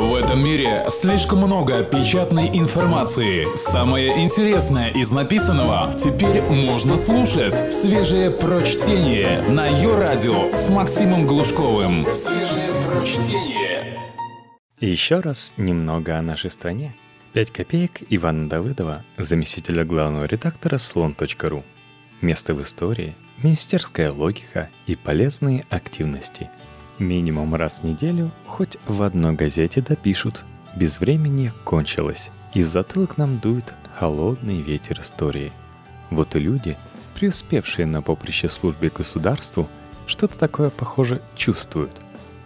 В этом мире слишком много печатной информации. Самое интересное из написанного теперь можно слушать. Свежее прочтение на ее радио с Максимом Глушковым. Свежее прочтение. Еще раз немного о нашей стране. 5 копеек Ивана Давыдова, заместителя главного редактора слон.ру. Место в истории, министерская логика и полезные активности – Минимум раз в неделю хоть в одной газете допишут. Без времени кончилось. И затылок нам дует холодный ветер истории. Вот и люди, преуспевшие на поприще службе государству, что-то такое, похоже, чувствуют.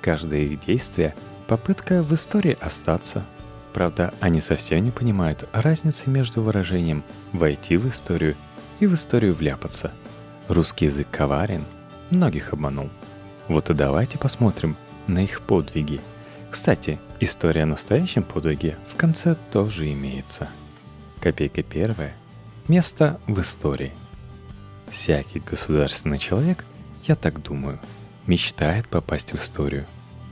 Каждое их действие — попытка в истории остаться. Правда, они совсем не понимают разницы между выражением «войти в историю» и в историю вляпаться. Русский язык коварен, многих обманул — вот и давайте посмотрим на их подвиги. Кстати, история о настоящем подвиге в конце тоже имеется. Копейка первая. Место в истории. Всякий государственный человек, я так думаю, мечтает попасть в историю.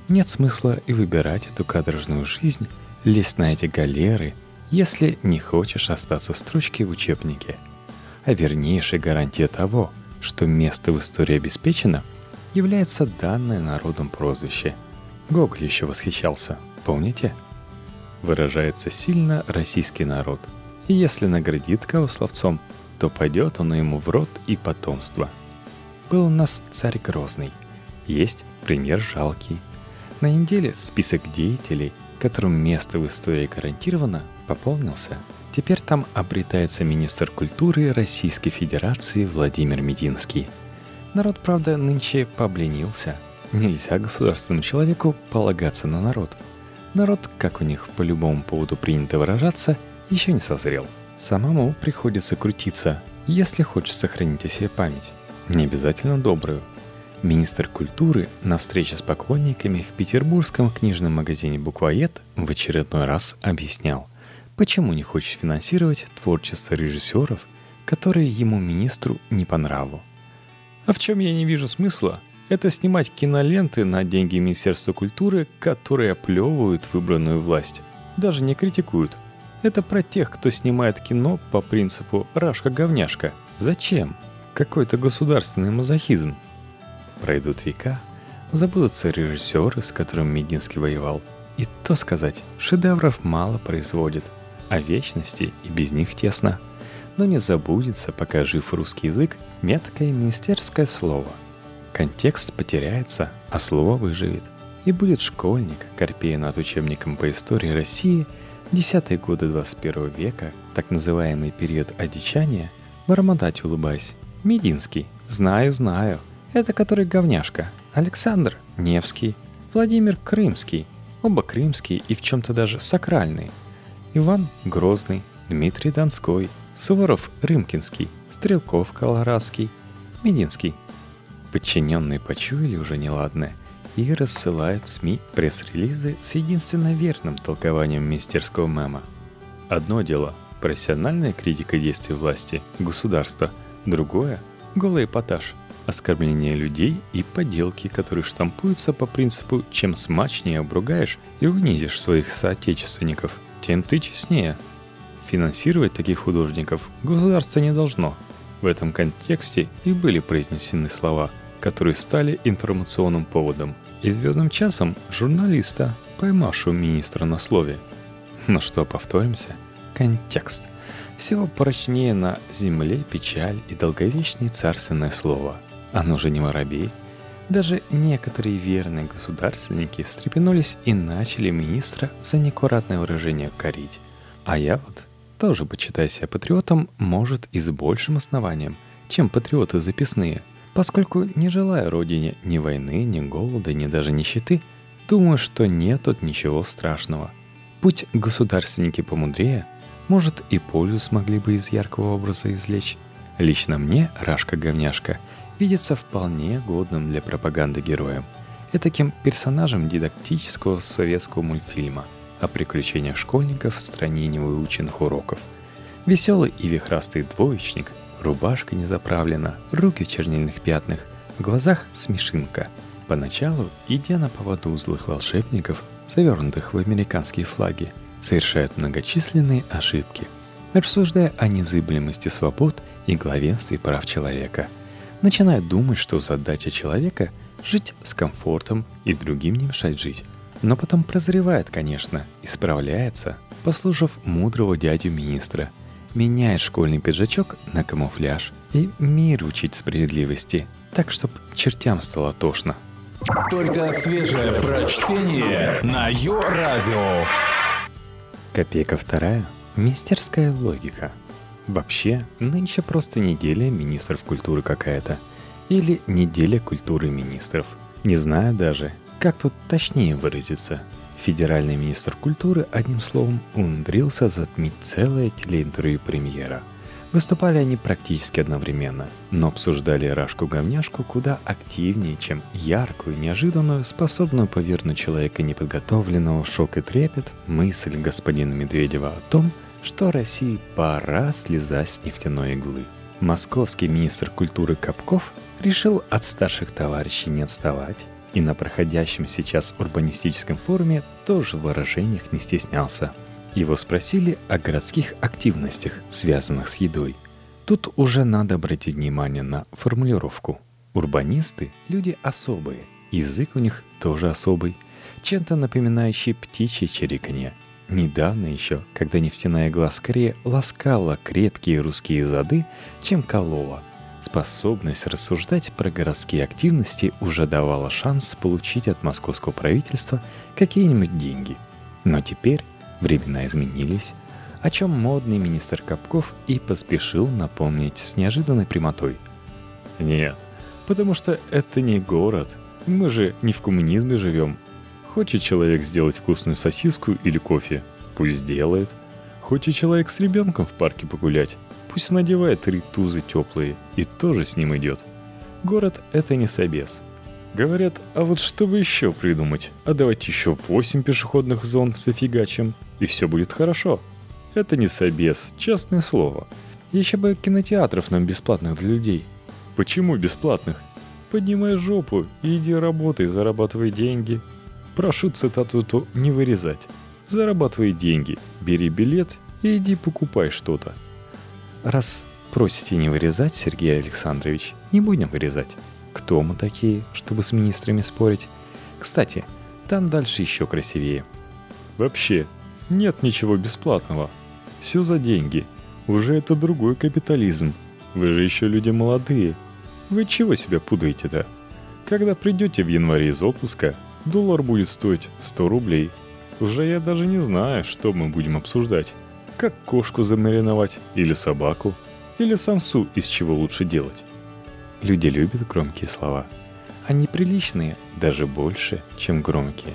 Нет смысла и выбирать эту кадржную жизнь, лезть на эти галеры, если не хочешь остаться строчки в учебнике. А вернейшей гарантия того, что место в истории обеспечено – является данное народом прозвище. Гоголь еще восхищался, помните? Выражается сильно российский народ. И если наградит кого словцом, то пойдет оно ему в рот и потомство. Был у нас царь Грозный. Есть пример жалкий. На неделе список деятелей, которым место в истории гарантировано, пополнился. Теперь там обретается министр культуры Российской Федерации Владимир Мединский – Народ, правда, нынче побленился. Нельзя государственному человеку полагаться на народ. Народ, как у них по любому поводу принято выражаться, еще не созрел. Самому приходится крутиться, если хочешь сохранить о себе память. Не обязательно добрую. Министр культуры на встрече с поклонниками в петербургском книжном магазине «Буквоед» в очередной раз объяснял, почему не хочет финансировать творчество режиссеров, которые ему министру не по нраву. А в чем я не вижу смысла, это снимать киноленты на деньги Министерства культуры, которые оплевывают выбранную власть. Даже не критикуют. Это про тех, кто снимает кино по принципу «рашка-говняшка». Зачем? Какой-то государственный мазохизм. Пройдут века, забудутся режиссеры, с которыми Мединский воевал. И то сказать, шедевров мало производит, а вечности и без них тесно – но не забудется, пока жив русский язык, меткое министерское слово. Контекст потеряется, а слово выживет. И будет школьник, корпея над учебником по истории России, десятые годы 21 века, так называемый период одичания, бормотать улыбаясь. Мединский. Знаю, знаю. Это который говняшка. Александр Невский. Владимир Крымский. Оба крымские и в чем-то даже сакральные. Иван Грозный. Дмитрий Донской – Суворов – Рымкинский, Стрелков – Колорадский, Мединский. Подчиненные почуяли уже неладное и рассылают СМИ пресс-релизы с единственно верным толкованием министерского мема. Одно дело – профессиональная критика действий власти, государства, другое – голый эпатаж, оскорбление людей и поделки, которые штампуются по принципу «чем смачнее обругаешь и унизишь своих соотечественников, тем ты честнее», – Финансировать таких художников государство не должно. В этом контексте и были произнесены слова, которые стали информационным поводом и звездным часом журналиста, поймавшего министра на слове. Но что, повторимся? Контекст. Всего прочнее на земле печаль и долговечное царственное слово. Оно же не воробей. Даже некоторые верные государственники встрепенулись и начали министра за неаккуратное выражение корить. А я вот тоже почитай себя патриотом может и с большим основанием, чем патриоты записные, поскольку не желая родине ни войны, ни голода, ни даже нищеты, думаю, что нет тут ничего страшного. Путь государственники помудрее, может и пользу смогли бы из яркого образа извлечь. Лично мне, Рашка-говняшка, видится вполне годным для пропаганды героем, таким персонажем дидактического советского мультфильма – о приключениях школьников в стране невыученных уроков. Веселый и вихрастый двоечник, рубашка не заправлена, руки в чернильных пятнах, в глазах смешинка. Поначалу, идя на поводу злых волшебников, завернутых в американские флаги, совершают многочисленные ошибки, рассуждая о незыблемости свобод и главенстве прав человека. Начинают думать, что задача человека — жить с комфортом и другим не мешать жить. Но потом прозревает, конечно, исправляется, послушав мудрого дядю министра, меняет школьный пиджачок на камуфляж и мир учить справедливости, так, чтоб чертям стало тошно. Только свежее прочтение на Йо-Радио. Копейка вторая. Мистерская логика. Вообще, нынче просто неделя министров культуры какая-то. Или неделя культуры министров. Не знаю даже, как тут точнее выразиться? Федеральный министр культуры, одним словом, умудрился затмить целое телеинтервью премьера. Выступали они практически одновременно, но обсуждали Рашку-говняшку куда активнее, чем яркую, неожиданную, способную повернуть человека неподготовленного шок и трепет мысль господина Медведева о том, что России пора слезать с нефтяной иглы. Московский министр культуры Капков решил от старших товарищей не отставать и на проходящем сейчас урбанистическом форуме тоже в выражениях не стеснялся. Его спросили о городских активностях, связанных с едой. Тут уже надо обратить внимание на формулировку. Урбанисты – люди особые, язык у них тоже особый, чем-то напоминающий птичье чириканье. Недавно еще, когда нефтяная игла скорее ласкала крепкие русские зады, чем колола – Способность рассуждать про городские активности уже давала шанс получить от московского правительства какие-нибудь деньги. Но теперь времена изменились, о чем модный министр Капков и поспешил напомнить с неожиданной прямотой. Нет, потому что это не город. Мы же не в коммунизме живем. Хочет человек сделать вкусную сосиску или кофе, пусть Хочет человек с ребенком в парке погулять, Пусть надевает ритузы теплые и тоже с ним идет. Город — это не собес. Говорят, а вот что бы еще придумать? А давайте еще восемь пешеходных зон зафигачим, и все будет хорошо. Это не собес, честное слово. Еще бы кинотеатров нам бесплатных для людей. Почему бесплатных? Поднимай жопу и иди работай, зарабатывай деньги. Прошу цитату эту не вырезать. Зарабатывай деньги, бери билет и иди покупай что-то. Раз просите не вырезать, Сергей Александрович, не будем вырезать. Кто мы такие, чтобы с министрами спорить? Кстати, там дальше еще красивее. Вообще, нет ничего бесплатного. Все за деньги. Уже это другой капитализм. Вы же еще люди молодые. Вы чего себя пудаете-то? Когда придете в январе из отпуска, доллар будет стоить 100 рублей. Уже я даже не знаю, что мы будем обсуждать. Как кошку замариновать, или собаку, или самсу из чего лучше делать. Люди любят громкие слова. Они приличные, даже больше, чем громкие.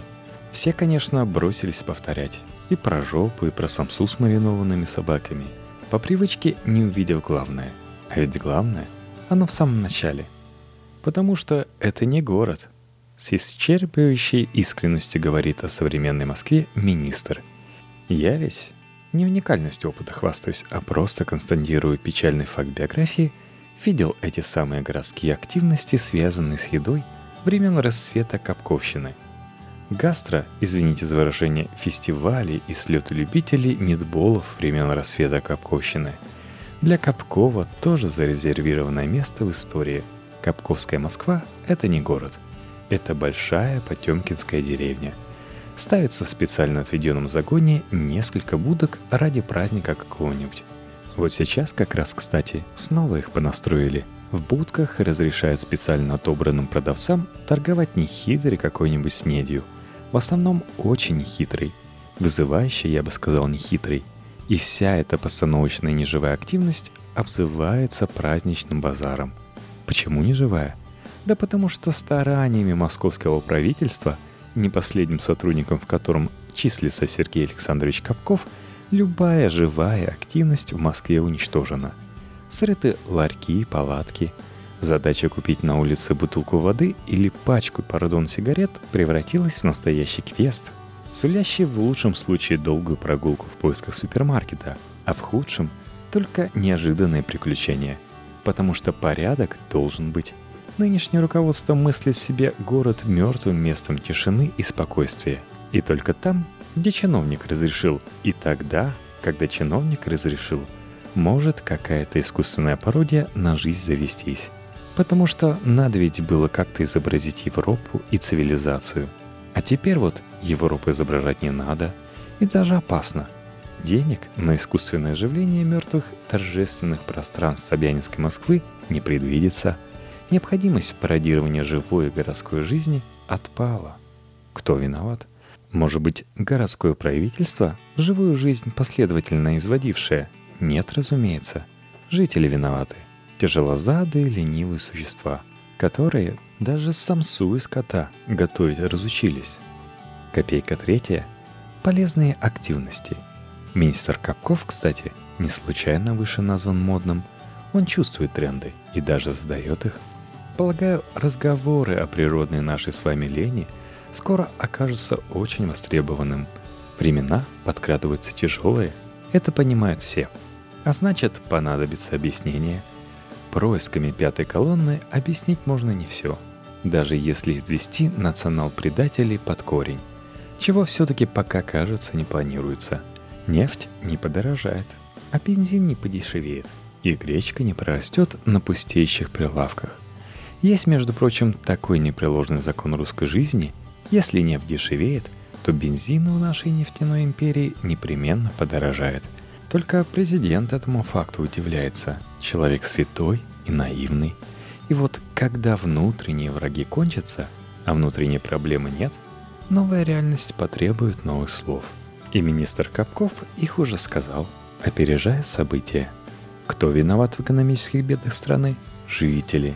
Все, конечно, бросились повторять. И про жопу, и про самсу с маринованными собаками. По привычке, не увидев главное. А ведь главное, оно в самом начале. Потому что это не город. С исчерпывающей искренностью говорит о современной Москве министр. Я ведь не уникальностью опыта хвастаюсь, а просто констатирую печальный факт биографии, видел эти самые городские активности, связанные с едой, времен расцвета Капковщины. Гастро, извините за выражение, фестивали и слеты любителей мидболов времен рассвета Капковщины. Для Капкова тоже зарезервированное место в истории. Капковская Москва – это не город. Это большая потемкинская деревня – ставится в специально отведенном загоне несколько будок ради праздника какого-нибудь. Вот сейчас как раз, кстати, снова их понастроили. В будках разрешают специально отобранным продавцам торговать нехитрой какой-нибудь снедью. В основном очень нехитрой. Вызывающей, я бы сказал, нехитрой. И вся эта постановочная неживая активность обзывается праздничным базаром. Почему неживая? Да потому что стараниями московского правительства – не последним сотрудником в котором числится Сергей Александрович Капков, любая живая активность в Москве уничтожена. Срыты ларьки, палатки. Задача купить на улице бутылку воды или пачку, пардон, сигарет превратилась в настоящий квест, сулящий в лучшем случае долгую прогулку в поисках супермаркета, а в худшем — только неожиданное приключение. Потому что порядок должен быть. Нынешнее руководство мыслит себе город мертвым местом тишины и спокойствия. И только там, где чиновник разрешил, и тогда, когда чиновник разрешил, может какая-то искусственная пародия на жизнь завестись. Потому что надо ведь было как-то изобразить Европу и цивилизацию. А теперь вот Европу изображать не надо, и даже опасно. Денег на искусственное оживление мертвых торжественных пространств Собянинской Москвы не предвидится. Необходимость пародирования живой городской жизни отпала. Кто виноват? Может быть, городское правительство, живую жизнь последовательно изводившее? Нет, разумеется. Жители виноваты. Тяжелозадые, ленивые существа, которые даже самсу из кота готовить разучились. Копейка третья – полезные активности. Министр Капков, кстати, не случайно выше назван модным. Он чувствует тренды и даже задает их. Полагаю, разговоры о природной нашей с вами лени скоро окажутся очень востребованным. Времена подкрадываются тяжелые, это понимают все. А значит, понадобится объяснение. Происками пятой колонны объяснить можно не все, даже если извести национал-предателей под корень, чего все-таки пока, кажется, не планируется. Нефть не подорожает, а бензин не подешевеет, и гречка не прорастет на пустеющих прилавках. Есть, между прочим, такой непреложный закон русской жизни – если нефть дешевеет, то бензин у нашей нефтяной империи непременно подорожает. Только президент этому факту удивляется. Человек святой и наивный. И вот когда внутренние враги кончатся, а внутренней проблемы нет, новая реальность потребует новых слов. И министр Капков их уже сказал, опережая события. Кто виноват в экономических бедах страны? Жители.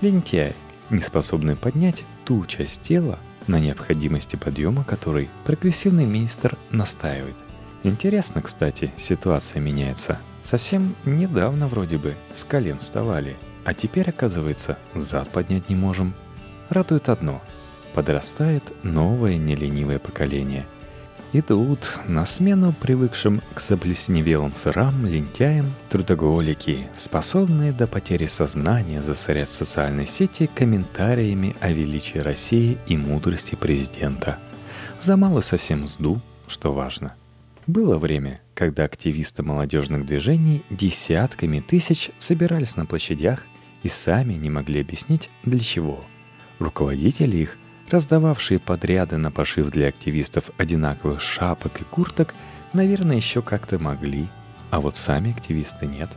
Лентяи, не способные поднять ту часть тела, на необходимости подъема которой прогрессивный министр настаивает. Интересно, кстати, ситуация меняется. Совсем недавно вроде бы с колен вставали, а теперь, оказывается, зад поднять не можем. Радует одно – подрастает новое неленивое поколение – идут на смену привыкшим к заплесневелым сырам, лентяям, трудоголики, способные до потери сознания засорять социальные сети комментариями о величии России и мудрости президента. За малую совсем сду, что важно. Было время, когда активисты молодежных движений десятками тысяч собирались на площадях и сами не могли объяснить для чего. Руководители их – раздававшие подряды на пошив для активистов одинаковых шапок и курток, наверное, еще как-то могли, а вот сами активисты нет.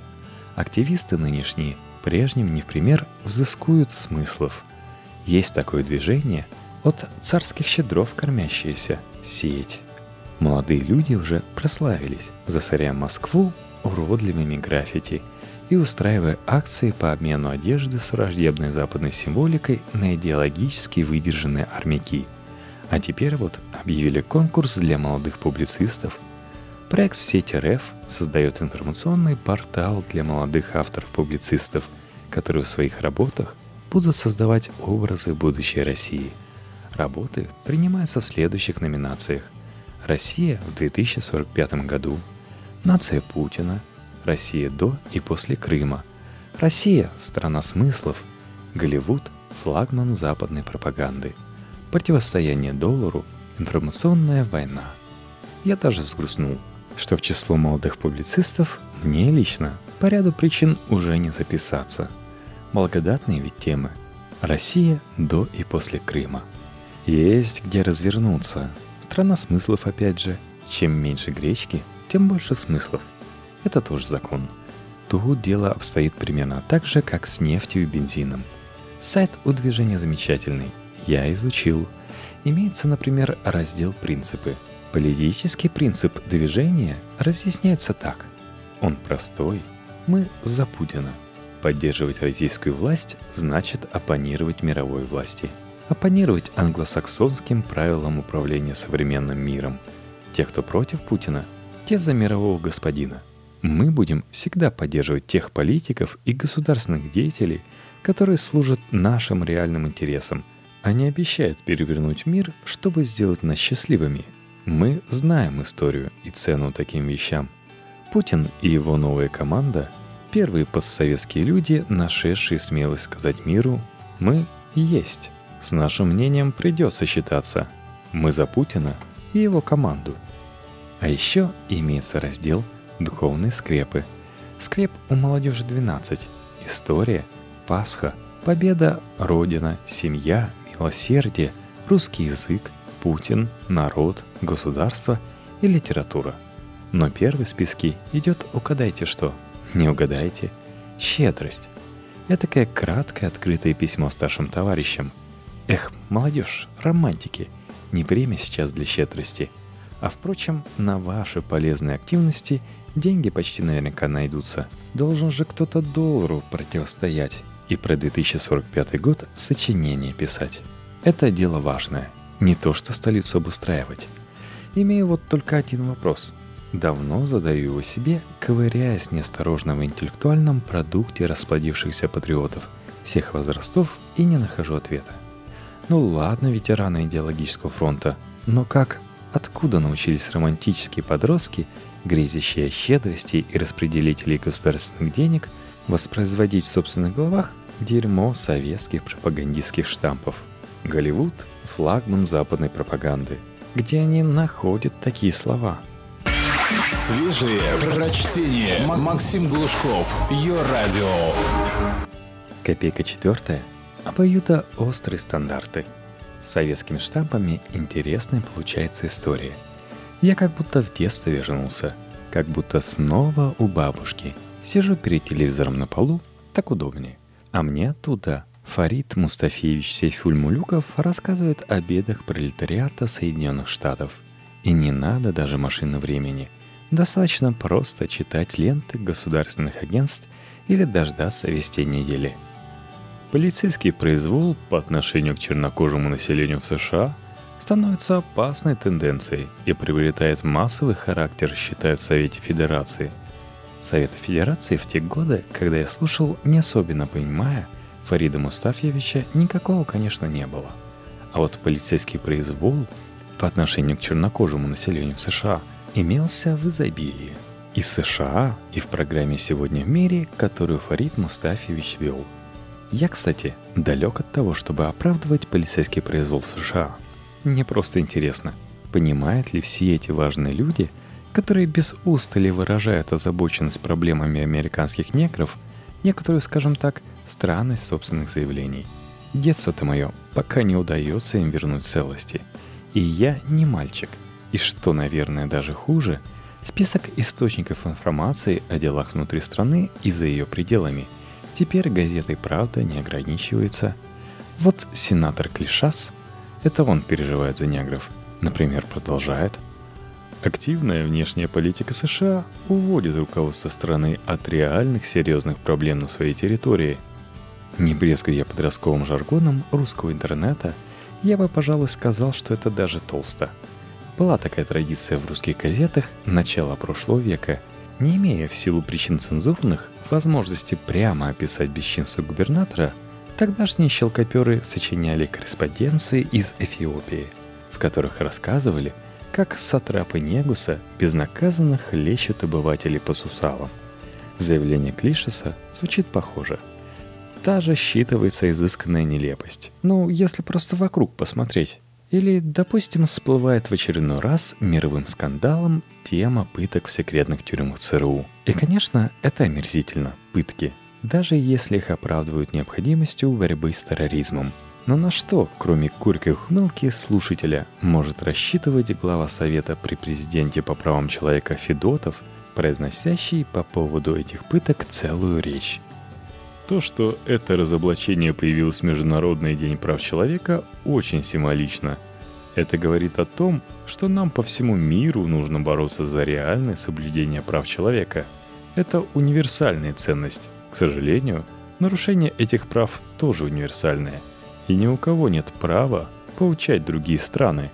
Активисты нынешние прежним не в пример взыскуют смыслов. Есть такое движение от царских щедров кормящаяся сеть. Молодые люди уже прославились, засоряя Москву уродливыми граффити – и устраивая акции по обмену одежды с враждебной западной символикой на идеологически выдержанные армяки. А теперь вот объявили конкурс для молодых публицистов. Проект сети РФ создает информационный портал для молодых авторов-публицистов, которые в своих работах будут создавать образы будущей России. Работы принимаются в следующих номинациях. Россия в 2045 году, Нация Путина – Россия до и после Крыма. Россия – страна смыслов. Голливуд – флагман западной пропаганды. Противостояние доллару – информационная война. Я даже взгрустнул, что в число молодых публицистов мне лично по ряду причин уже не записаться. Благодатные ведь темы. Россия до и после Крыма. Есть где развернуться. Страна смыслов опять же. Чем меньше гречки, тем больше смыслов. Это тоже закон. Тут дело обстоит примерно так же, как с нефтью и бензином. Сайт у движения замечательный. Я изучил. Имеется, например, раздел «Принципы». Политический принцип движения разъясняется так. Он простой. Мы за Путина. Поддерживать российскую власть значит оппонировать мировой власти. Оппонировать англосаксонским правилам управления современным миром. Те, кто против Путина, те за мирового господина – мы будем всегда поддерживать тех политиков и государственных деятелей, которые служат нашим реальным интересам, а не обещают перевернуть мир, чтобы сделать нас счастливыми. Мы знаем историю и цену таким вещам. Путин и его новая команда – первые постсоветские люди, нашедшие смелость сказать миру Мы есть. С нашим мнением придется считаться. Мы за Путина и его команду. А еще имеется раздел «Духовные скрепы». Скреп у молодежи 12. История, Пасха, Победа, Родина, Семья, Милосердие, Русский язык, Путин, народ, государство и литература. Но первый в списке идет «Угадайте что?» Не угадаете? Щедрость. Это такое краткое открытое письмо старшим товарищам. Эх, молодежь, романтики, не время сейчас для щедрости. А впрочем, на ваши полезные активности деньги почти наверняка найдутся. Должен же кто-то доллару противостоять и про 2045 год сочинение писать. Это дело важное, не то что столицу обустраивать. Имею вот только один вопрос. Давно задаю его себе, ковыряясь неосторожно в интеллектуальном продукте расплодившихся патриотов всех возрастов и не нахожу ответа. Ну ладно, ветераны идеологического фронта, но как, откуда научились романтические подростки, грезящие щедрости и распределителей государственных денег, воспроизводить в собственных головах дерьмо советских пропагандистских штампов? Голливуд – флагман западной пропаганды. Где они находят такие слова – Свежие прочтение. Максим Глушков. Ее радио. Копейка четвертая. Обоюдо острые стандарты. С советскими штампами интересная получается история. Я как будто в детстве вернулся. Как будто снова у бабушки. Сижу перед телевизором на полу, так удобнее. А мне оттуда Фарид Мустафеевич Сейфуль-Мулюков рассказывает о бедах пролетариата Соединенных Штатов. И не надо даже машины времени – Достаточно просто читать ленты государственных агентств или дождаться вести недели. Полицейский произвол по отношению к чернокожему населению в США становится опасной тенденцией и приобретает массовый характер, считают в Совете Федерации. Совета Федерации в те годы, когда я слушал, не особенно понимая, Фарида Мустафьевича никакого, конечно, не было. А вот полицейский произвол по отношению к чернокожему населению в США – имелся в изобилии. И в США, и в программе «Сегодня в мире», которую Фарид Мустафьевич вел. Я, кстати, далек от того, чтобы оправдывать полицейский произвол США. Мне просто интересно, понимают ли все эти важные люди, которые без устали выражают озабоченность проблемами американских негров, некоторую, скажем так, странность собственных заявлений. Детство-то мое пока не удается им вернуть целости. И я не мальчик – и что, наверное, даже хуже, список источников информации о делах внутри страны и за ее пределами теперь газетой «Правда» не ограничивается. Вот сенатор Клишас, это он переживает за негров, например, продолжает. Активная внешняя политика США уводит руководство страны от реальных серьезных проблем на своей территории. Не брезгуя подростковым жаргоном русского интернета, я бы, пожалуй, сказал, что это даже толсто – была такая традиция в русских газетах начала прошлого века, не имея в силу причин цензурных возможности прямо описать бесчинство губернатора, тогдашние щелкоперы сочиняли корреспонденции из Эфиопии, в которых рассказывали, как сатрапы Негуса безнаказанно хлещут обывателей по сусалам. Заявление Клишеса звучит похоже. Та же считывается изысканная нелепость. Ну, если просто вокруг посмотреть. Или, допустим, всплывает в очередной раз мировым скандалом тема пыток в секретных тюрьмах ЦРУ. И, конечно, это омерзительно – пытки, даже если их оправдывают необходимостью борьбы с терроризмом. Но на что, кроме курькой ухмылки слушателя, может рассчитывать глава Совета при президенте по правам человека Федотов, произносящий по поводу этих пыток целую речь? То, что это разоблачение появилось в Международный день прав человека, очень символично. Это говорит о том, что нам по всему миру нужно бороться за реальное соблюдение прав человека. Это универсальная ценность. К сожалению, нарушение этих прав тоже универсальное. И ни у кого нет права поучать другие страны.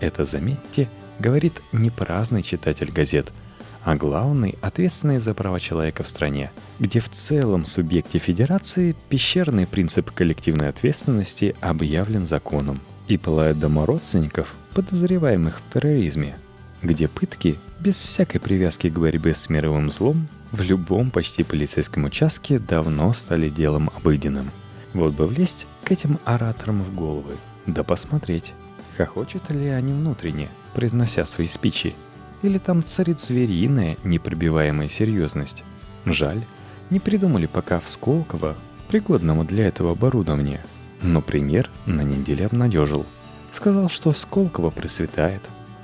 Это, заметьте, говорит не праздный читатель газет – а главный, ответственный за права человека в стране, где в целом субъекте федерации пещерный принцип коллективной ответственности объявлен законом и пылают дома родственников, подозреваемых в терроризме, где пытки без всякой привязки к борьбе с мировым злом в любом почти полицейском участке давно стали делом обыденным, Вот бы влезть к этим ораторам в головы, да посмотреть, хохочут ли они внутренне, произнося свои спичи, или там царит звериная, непробиваемая серьезность. Жаль, не придумали пока в Сколково, пригодного для этого оборудования. Но пример на неделе обнадежил. Сказал, что Сколково процветает.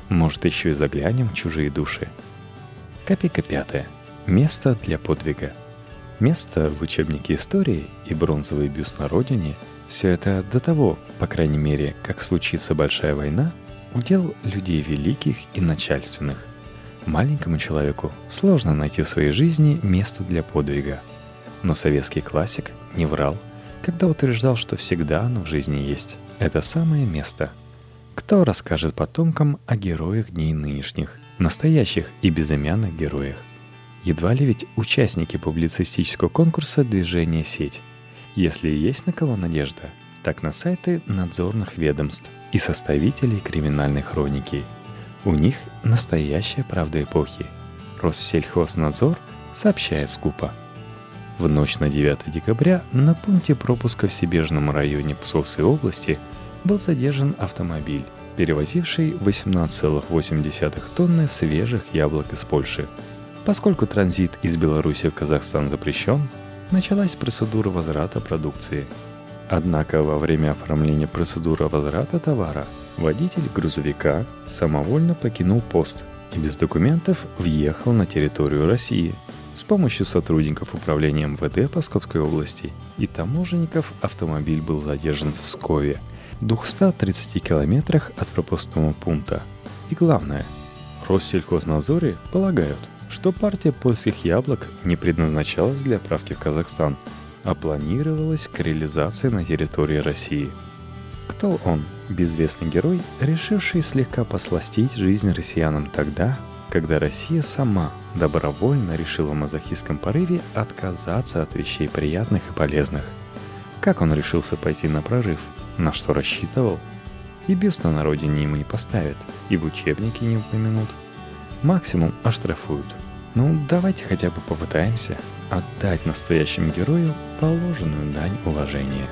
Может, еще и заглянем в чужие души. Копейка пятая. Место для подвига. Место в учебнике истории и бронзовый бюст на родине – все это до того, по крайней мере, как случится большая война, удел людей великих и начальственных. Маленькому человеку сложно найти в своей жизни место для подвига. Но советский классик не врал, когда утверждал, что всегда оно в жизни есть. Это самое место. Кто расскажет потомкам о героях дней нынешних, настоящих и безымянных героях? Едва ли ведь участники публицистического конкурса «Движение сеть». Если есть на кого надежда, так на сайты надзорных ведомств и составителей криминальной хроники – у них настоящая правда эпохи. Россельхознадзор сообщает скупо. В ночь на 9 декабря на пункте пропуска в Сибежном районе Псовской области был задержан автомобиль, перевозивший 18,8 тонны свежих яблок из Польши. Поскольку транзит из Беларуси в Казахстан запрещен, началась процедура возврата продукции. Однако во время оформления процедуры возврата товара – Водитель грузовика самовольно покинул пост и без документов въехал на территорию России. С помощью сотрудников управления МВД Псковской области и таможенников автомобиль был задержан в Скове, 230 километрах от пропускного пункта. И главное, Россельхознадзоре полагают, что партия польских яблок не предназначалась для отправки в Казахстан, а планировалась к реализации на территории России – кто он, безвестный герой, решивший слегка посластить жизнь россиянам тогда, когда Россия сама добровольно решила в мазохистском порыве отказаться от вещей приятных и полезных? Как он решился пойти на прорыв? На что рассчитывал? И бюста на родине ему не поставят, и в учебнике не упомянут. Максимум оштрафуют. Ну, давайте хотя бы попытаемся отдать настоящему герою положенную дань уважения.